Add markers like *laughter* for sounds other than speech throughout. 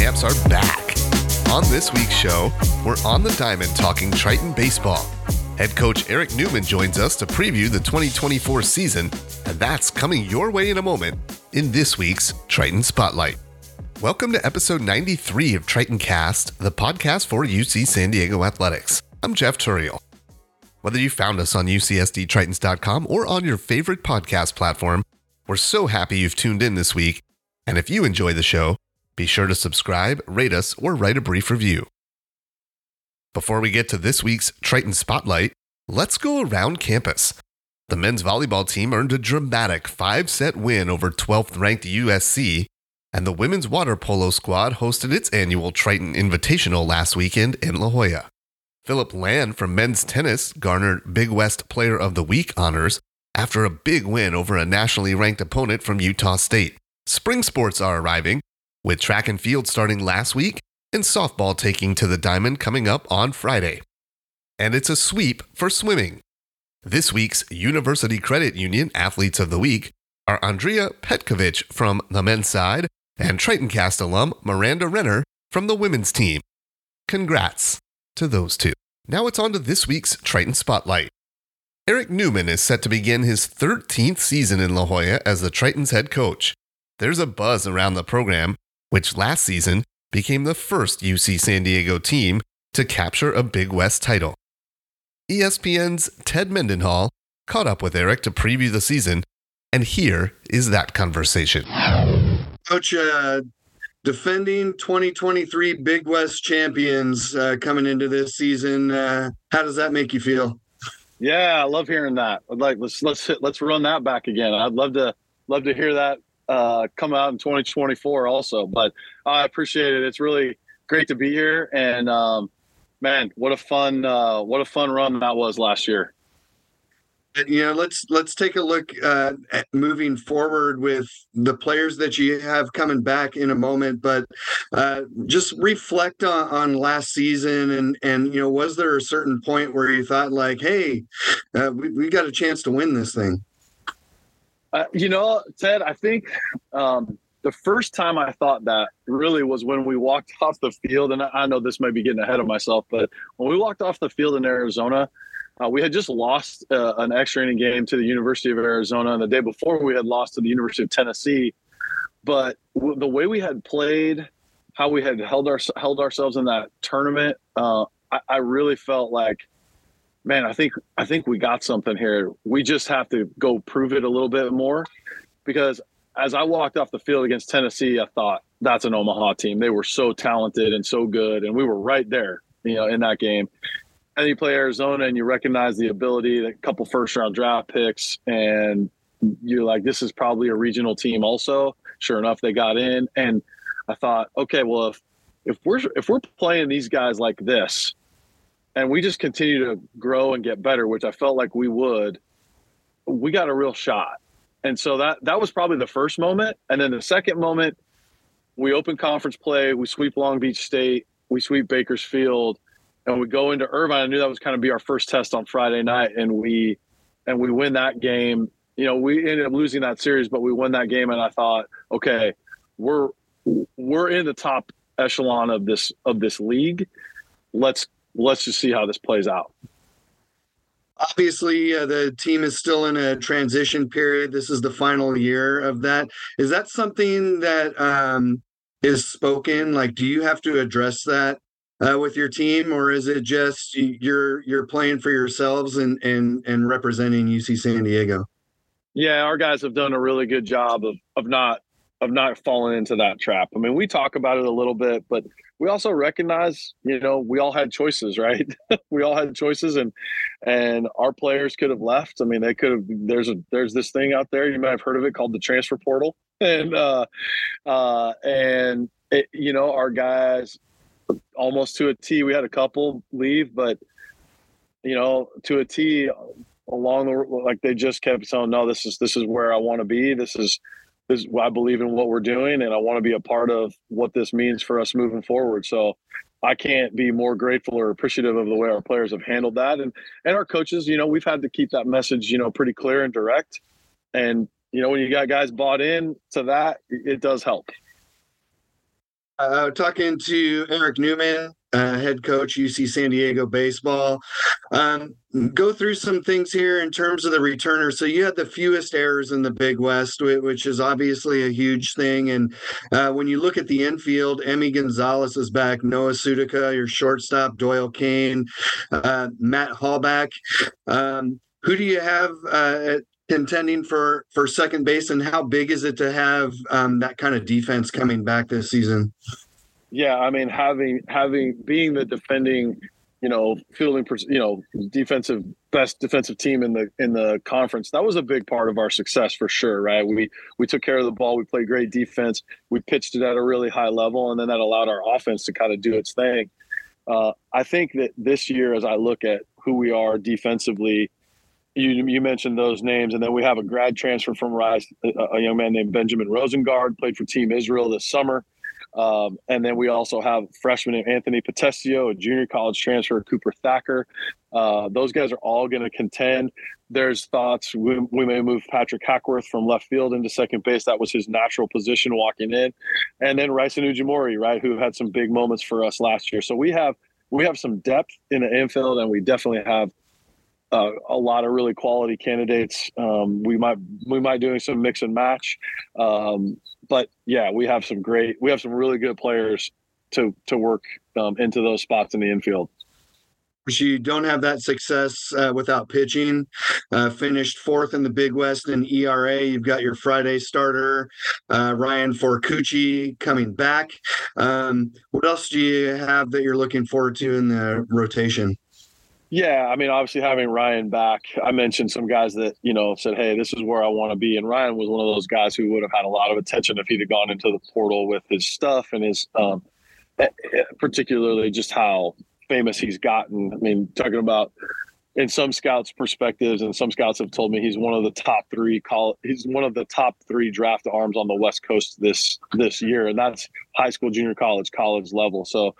Champs are back. On this week's show, we're on the diamond talking Triton baseball. Head coach Eric Newman joins us to preview the 2024 season, and that's coming your way in a moment in this week's Triton Spotlight. Welcome to episode 93 of Triton Cast, the podcast for UC San Diego Athletics. I'm Jeff Tourial. Whether you found us on UCSDTritons.com or on your favorite podcast platform, we're so happy you've tuned in this week. And if you enjoy the show, be sure to subscribe, rate us, or write a brief review. Before we get to this week's Triton Spotlight, let's go around campus. The men's volleyball team earned a dramatic five set win over 12th ranked USC, and the women's water polo squad hosted its annual Triton Invitational last weekend in La Jolla. Philip Land from men's tennis garnered Big West Player of the Week honors after a big win over a nationally ranked opponent from Utah State. Spring sports are arriving, with track and field starting last week and softball taking to the diamond coming up on Friday. And it's a sweep for swimming. This week's University Credit Union Athletes of the Week are Andrea Petkovic from the men's side and Triton Cast alum Miranda Renner from the women's team. Congrats to those two. Now it's on to this week's Triton Spotlight. Eric Newman is set to begin his 13th season in La Jolla as the Tritons head coach. There's a buzz around the program, which last season became the first UC San Diego team to capture a Big West title. ESPN's Ted Mendenhall caught up with Eric to preview the season, and here is that conversation. Coach, uh, defending 2023 Big West champions uh, coming into this season, uh, how does that make you feel? Yeah, I love hearing that. I'd like let's let's let's run that back again. I'd love to love to hear that uh, come out in 2024 also. But I appreciate it. It's really great to be here, and um, man, what a fun uh, what a fun run that was last year you know let's let's take a look uh, at moving forward with the players that you have coming back in a moment but uh, just reflect on, on, last season and and you know was there a certain point where you thought like hey uh, we, we got a chance to win this thing uh, you know ted i think um, the first time I thought that really was when we walked off the field. And I know this may be getting ahead of myself, but when we walked off the field in Arizona, uh, we had just lost uh, an extra inning game to the University of Arizona, and the day before we had lost to the University of Tennessee. But w- the way we had played, how we had held our held ourselves in that tournament, uh, I, I really felt like, man, I think I think we got something here. We just have to go prove it a little bit more, because as I walked off the field against Tennessee, I thought that's an Omaha team. They were so talented and so good, and we were right there, you know, in that game and you play Arizona and you recognize the ability, a couple first round draft picks, and you're like, this is probably a regional team. Also, sure enough, they got in, and I thought, okay, well, if if we're if we're playing these guys like this, and we just continue to grow and get better, which I felt like we would, we got a real shot. And so that that was probably the first moment, and then the second moment, we open conference play, we sweep Long Beach State, we sweep Bakersfield and we go into Irvine. I knew that was kind of be our first test on Friday night, and we and we win that game. You know, we ended up losing that series, but we won that game, and I thought, okay, we're we're in the top echelon of this of this league. Let's let's just see how this plays out. Obviously, uh, the team is still in a transition period. This is the final year of that. Is that something that um, is spoken? Like, do you have to address that uh, with your team, or is it just you're you're playing for yourselves and and and representing UC San Diego? Yeah, our guys have done a really good job of of not of not falling into that trap. I mean, we talk about it a little bit, but we also recognize, you know, we all had choices, right? *laughs* we all had choices and and our players could have left. I mean, they could have there's a there's this thing out there, you might have heard of it called the transfer portal. *laughs* And uh uh and it, you know, our guys almost to a T. We had a couple leave, but you know, to a T along the like they just kept saying, "No, this is this is where I want to be. This is this I believe in what we're doing, and I want to be a part of what this means for us moving forward." So. I can't be more grateful or appreciative of the way our players have handled that, and and our coaches. You know, we've had to keep that message, you know, pretty clear and direct. And you know, when you got guys bought in to that, it does help. Uh, talking to Eric Newman, uh, head coach UC San Diego baseball. Um, go through some things here in terms of the returner. So you had the fewest errors in the Big West, which is obviously a huge thing. And uh, when you look at the infield, Emmy Gonzalez is back, Noah Sudica, your shortstop, Doyle Kane, uh, Matt Hallback. Um, who do you have uh, contending for for second base, and how big is it to have um, that kind of defense coming back this season? Yeah, I mean, having having being the defending, you know, fielding, you know, defensive best defensive team in the in the conference. That was a big part of our success for sure, right? We we took care of the ball, we played great defense, we pitched it at a really high level, and then that allowed our offense to kind of do its thing. Uh, I think that this year, as I look at who we are defensively, you you mentioned those names, and then we have a grad transfer from Rice, a, a young man named Benjamin Rosengard, played for Team Israel this summer. Um, and then we also have freshman Anthony Potestio, a junior college transfer, Cooper Thacker. Uh, those guys are all going to contend. There's thoughts we, we, may move Patrick Hackworth from left field into second base. That was his natural position walking in. And then Raisen Ujimori, right, who had some big moments for us last year. So we have we have some depth in the infield, and we definitely have uh, a lot of really quality candidates. Um, we might we might doing some mix and match, um, but yeah, we have some great, we have some really good players to to work um, into those spots in the infield. You don't have that success uh, without pitching. Uh, finished fourth in the Big West in ERA. You've got your Friday starter, uh, Ryan Forcucci, coming back. Um, what else do you have that you're looking forward to in the rotation? Yeah, I mean, obviously having Ryan back, I mentioned some guys that you know said, "Hey, this is where I want to be," and Ryan was one of those guys who would have had a lot of attention if he'd have gone into the portal with his stuff and his, um, eh, eh, particularly just how famous he's gotten. I mean, talking about in some scouts' perspectives, and some scouts have told me he's one of the top three call. He's one of the top three draft arms on the West Coast this this year, and that's high school, junior college, college level. So,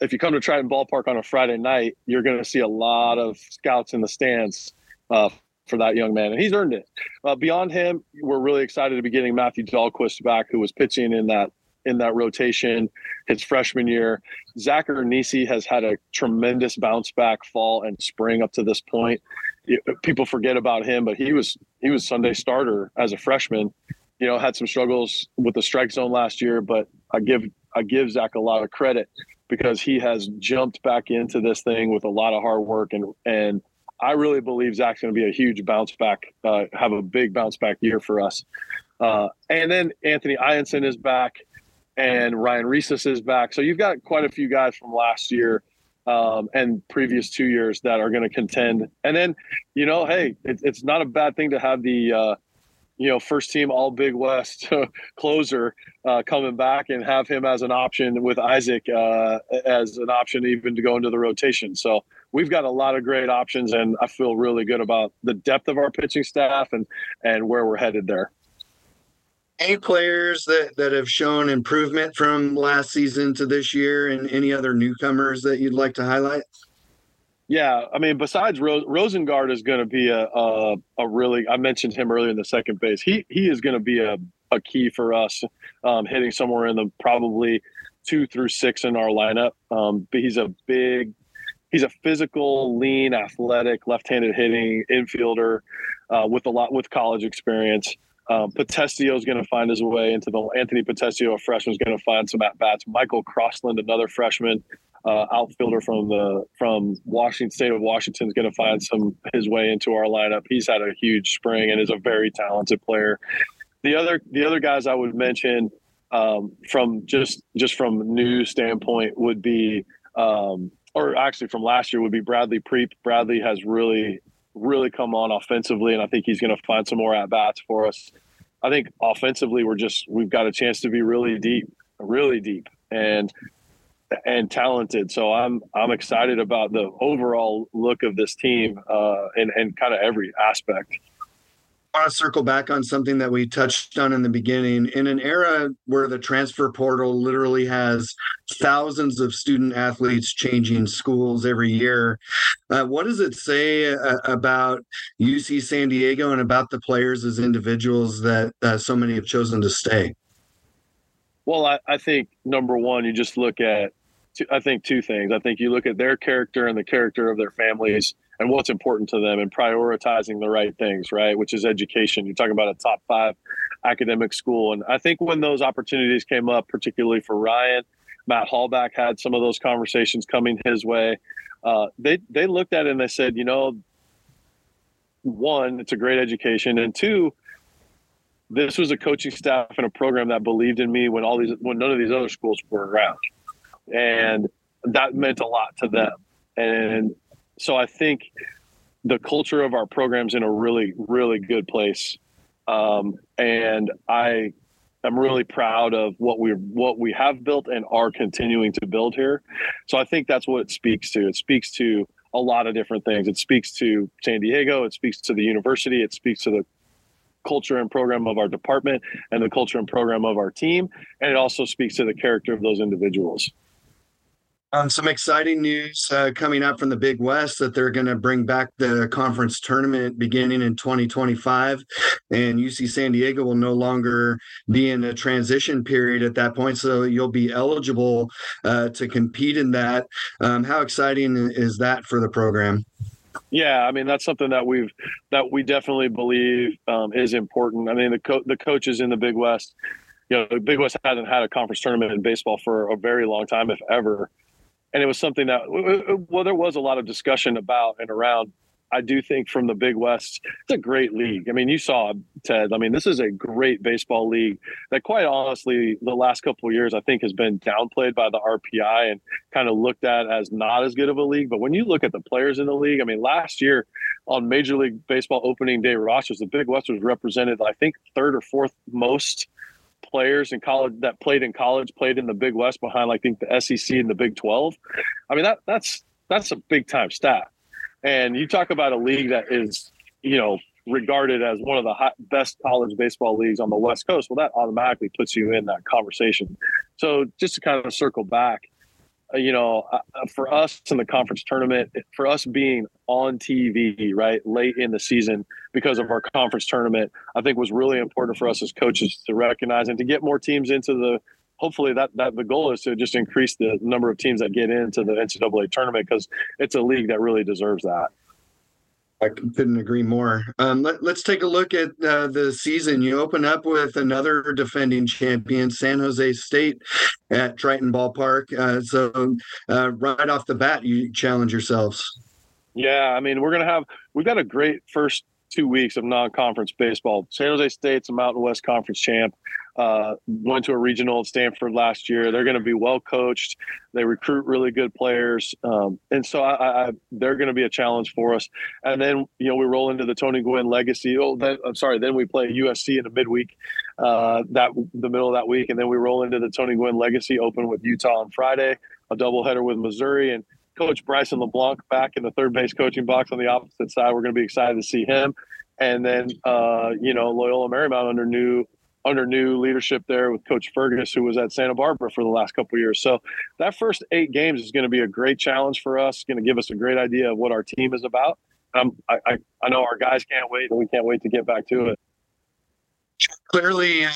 if you come to Triton Ballpark on a Friday night, you're going to see a lot of scouts in the stands. Uh, for that young man, and he's earned it. Uh, beyond him, we're really excited to be getting Matthew Dahlquist back, who was pitching in that in that rotation his freshman year. Zach Ernisi has had a tremendous bounce back fall and spring up to this point. People forget about him, but he was he was Sunday starter as a freshman. You know, had some struggles with the strike zone last year, but I give I give Zach a lot of credit because he has jumped back into this thing with a lot of hard work and and I really believe Zach's going to be a huge bounce back, uh, have a big bounce back year for us. Uh, and then Anthony Ianson is back and Ryan Reeses is back. So you've got quite a few guys from last year um, and previous two years that are going to contend. And then, you know, hey, it, it's not a bad thing to have the, uh, you know, first team All Big West *laughs* closer uh, coming back and have him as an option with Isaac uh, as an option even to go into the rotation. So we've got a lot of great options, and I feel really good about the depth of our pitching staff and and where we're headed there any players that, that have shown improvement from last season to this year and any other newcomers that you'd like to highlight? Yeah, I mean, besides Ro- Rosengard is going to be a, a, a really. I mentioned him earlier in the second base. He he is going to be a, a key for us, um, hitting somewhere in the probably two through six in our lineup. Um, but he's a big, he's a physical, lean, athletic, left-handed hitting infielder uh, with a lot with college experience. Um, Potestio is going to find his way into the Anthony Potestio, a freshman, is going to find some at bats. Michael Crossland, another freshman uh, outfielder from the from Washington State of Washington, is going to find some his way into our lineup. He's had a huge spring and is a very talented player. The other the other guys I would mention um, from just just from new standpoint would be. Um, or actually from last year would be Bradley Preep. Bradley has really really come on offensively, and I think he's going to find some more at bats for us. I think offensively, we're just we've got a chance to be really deep, really deep, and and talented. So I'm I'm excited about the overall look of this team uh, and and kind of every aspect want to circle back on something that we touched on in the beginning. In an era where the transfer portal literally has thousands of student athletes changing schools every year, uh, what does it say uh, about UC San Diego and about the players as individuals that uh, so many have chosen to stay? Well, I, I think number one, you just look at, two, I think two things. I think you look at their character and the character of their families and what's important to them and prioritizing the right things, right? Which is education. You're talking about a top five academic school. And I think when those opportunities came up, particularly for Ryan, Matt Hallback had some of those conversations coming his way. Uh, they they looked at it and they said, you know, one, it's a great education, and two, this was a coaching staff and a program that believed in me when all these when none of these other schools were around, and that meant a lot to them. And so I think the culture of our program's in a really really good place, um, and I am really proud of what we what we have built and are continuing to build here. So I think that's what it speaks to. It speaks to a lot of different things. It speaks to San Diego. It speaks to the university. It speaks to the culture and program of our department and the culture and program of our team. And it also speaks to the character of those individuals. Um, some exciting news uh, coming up from the Big West that they're going to bring back the conference tournament beginning in 2025. And UC San Diego will no longer be in a transition period at that point. So you'll be eligible uh, to compete in that. Um, how exciting is that for the program? Yeah, I mean that's something that we've that we definitely believe um, is important. I mean the co- the coaches in the Big West, you know, the Big West hasn't had a conference tournament in baseball for a very long time, if ever and it was something that well there was a lot of discussion about and around I do think from the Big West, it's a great league. I mean, you saw Ted. I mean, this is a great baseball league that, quite honestly, the last couple of years I think has been downplayed by the RPI and kind of looked at as not as good of a league. But when you look at the players in the league, I mean, last year on Major League Baseball opening day rosters, the Big West was represented, I think, third or fourth most players in college that played in college played in the Big West behind, I think, the SEC and the Big Twelve. I mean, that that's that's a big time stat. And you talk about a league that is, you know, regarded as one of the best college baseball leagues on the West Coast. Well, that automatically puts you in that conversation. So just to kind of circle back, you know, uh, uh, for us in the conference tournament, for us being on TV, right, late in the season because of our conference tournament, I think was really important for us as coaches to recognize and to get more teams into the. Hopefully, that that the goal is to just increase the number of teams that get into the NCAA tournament because it's a league that really deserves that. I couldn't agree more. Um, let, us take a look at uh, the season. You open up with another defending champion, San Jose State, at Triton Ballpark. Uh, so, uh, right off the bat, you challenge yourselves. Yeah, I mean, we're gonna have we've got a great first two weeks of non-conference baseball. San Jose State's a Mountain West Conference champ. Uh, went to a regional at Stanford last year. They're going to be well coached. They recruit really good players, um, and so I, I, they're going to be a challenge for us. And then you know we roll into the Tony Gwynn Legacy. Oh, then, I'm sorry. Then we play USC in the midweek, uh, that the middle of that week, and then we roll into the Tony Gwynn Legacy Open with Utah on Friday, a doubleheader with Missouri, and Coach Bryson LeBlanc back in the third base coaching box on the opposite side. We're going to be excited to see him. And then, uh, you know, Loyola Marymount under new under new leadership there with Coach Fergus, who was at Santa Barbara for the last couple years. So that first eight games is going to be a great challenge for us. Going to give us a great idea of what our team is about. Um, I, I, I know our guys can't wait, and we can't wait to get back to it. Clearly,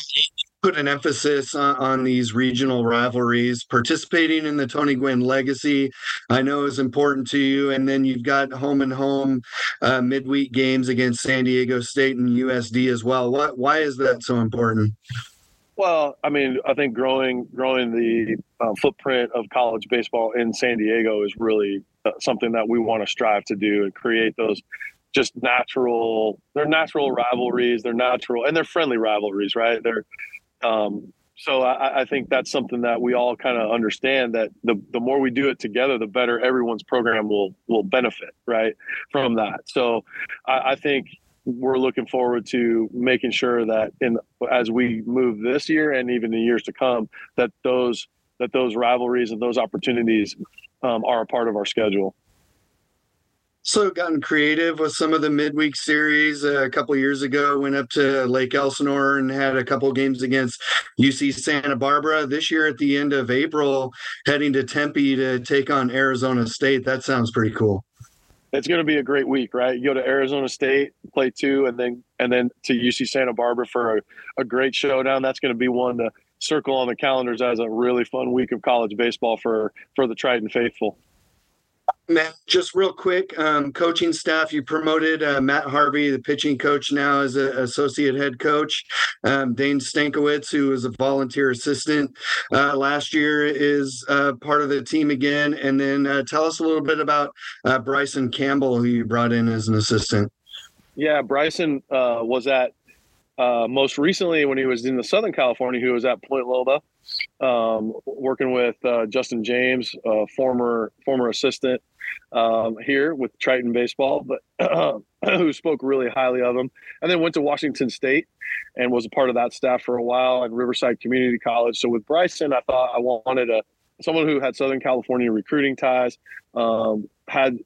put an emphasis on, on, these regional rivalries. Participating in the Tony Gwynn legacy, I know is important to you. And then you've got home and home uh, midweek games against San Diego State and USD as well. What? Why is that so important? Well, I mean, I think growing growing the uh, footprint of college baseball in San Diego is really uh, something that we want to strive to do and create those just natural they're natural rivalries they're natural and they're friendly rivalries right they're um, so I, I, think that's something that we all kind of understand that the, the more we do it together, the better everyone's program will will benefit right from that. So I, I think we're looking forward to making sure that in as we move this year and even the years to come that those that those rivalries and those opportunities um, are a part of our schedule also gotten creative with some of the midweek series. Uh, a couple years ago, went up to Lake Elsinore and had a couple games against UC Santa Barbara. This year, at the end of April, heading to Tempe to take on Arizona State. That sounds pretty cool. It's going to be a great week, right? You go to Arizona State, play two, and then and then to UC Santa Barbara for a, a great showdown. That's going to be one to circle on the calendars as a really fun week of college baseball for for the Triton faithful. Matt, just real quick, um, coaching staff. You promoted uh, Matt Harvey, the pitching coach, now as an associate head coach. Um, Dane Stankowitz, who was a volunteer assistant uh, last year, is uh, part of the team again. And then uh, tell us a little bit about uh, Bryson Campbell, who you brought in as an assistant. Yeah, Bryson uh, was at most recently when he was in the Southern California. He was at Point Loma um, working with uh, Justin James, uh, former former assistant um, here with Triton Baseball, but *clears throat* who spoke really highly of him, and then went to Washington State and was a part of that staff for a while at Riverside Community College. So with Bryson, I thought I wanted a someone who had Southern California recruiting ties, um, had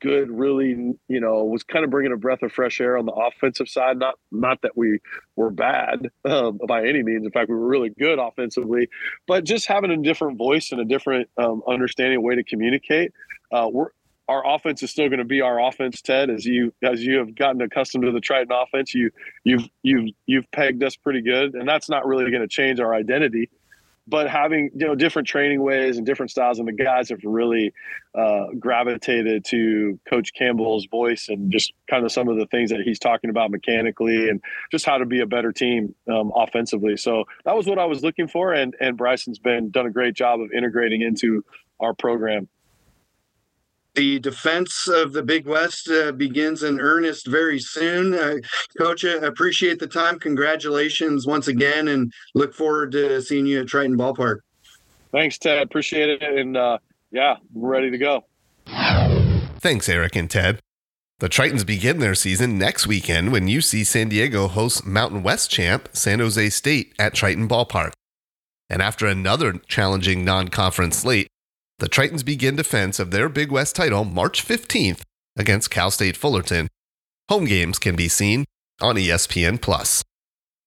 good really you know was kind of bringing a breath of fresh air on the offensive side. Not not that we were bad um, by any means. In fact we were really good offensively but just having a different voice and a different um, understanding way to communicate uh, we're our offense is still going to be our offense, Ted. As you as you have gotten accustomed to the Triton offense, you you've you've you've pegged us pretty good, and that's not really going to change our identity but having you know different training ways and different styles, and the guys have really uh, gravitated to Coach Campbell's voice and just kind of some of the things that he's talking about mechanically and just how to be a better team um, offensively. So that was what I was looking for, and and Bryson's been done a great job of integrating into our program the defense of the Big West uh, begins in earnest very soon. Uh, Coach, I appreciate the time. Congratulations once again, and look forward to seeing you at Triton Ballpark. Thanks, Ted. Appreciate it. And uh, yeah, we're ready to go. Thanks, Eric and Ted. The Tritons begin their season next weekend when UC San Diego hosts Mountain West champ San Jose State at Triton Ballpark. And after another challenging non conference slate, the Tritons begin defense of their Big West title March 15th against Cal State Fullerton. Home games can be seen on ESPN Plus.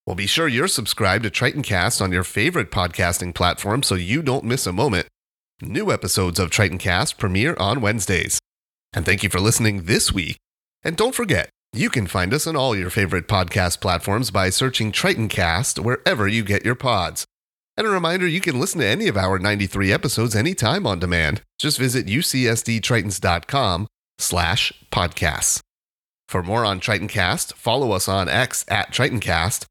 Well, be sure you're subscribed to TritonCast on your favorite podcasting platform so you don't miss a moment. New episodes of TritonCast premiere on Wednesdays. And thank you for listening this week. And don't forget, you can find us on all your favorite podcast platforms by searching TritonCast wherever you get your pods. And a reminder, you can listen to any of our 93 episodes anytime on demand. Just visit ucsdtritons.com slash podcasts. For more on Tritoncast, follow us on X at Tritoncast.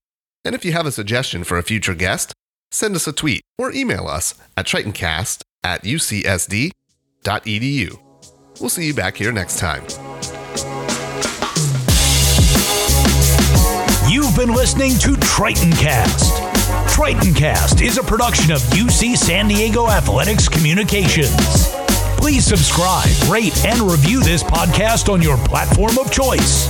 And if you have a suggestion for a future guest, send us a tweet or email us at tritoncast at ucsd.edu. We'll see you back here next time. You've been listening to Tritoncast Tritoncast is a production of UC San Diego Athletics Communications. Please subscribe, rate, and review this podcast on your platform of choice.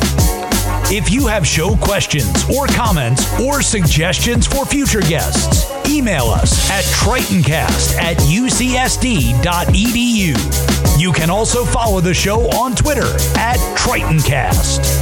If you have show questions or comments or suggestions for future guests, email us at tritoncast at ucsd.edu. You can also follow the show on Twitter at Tritoncast.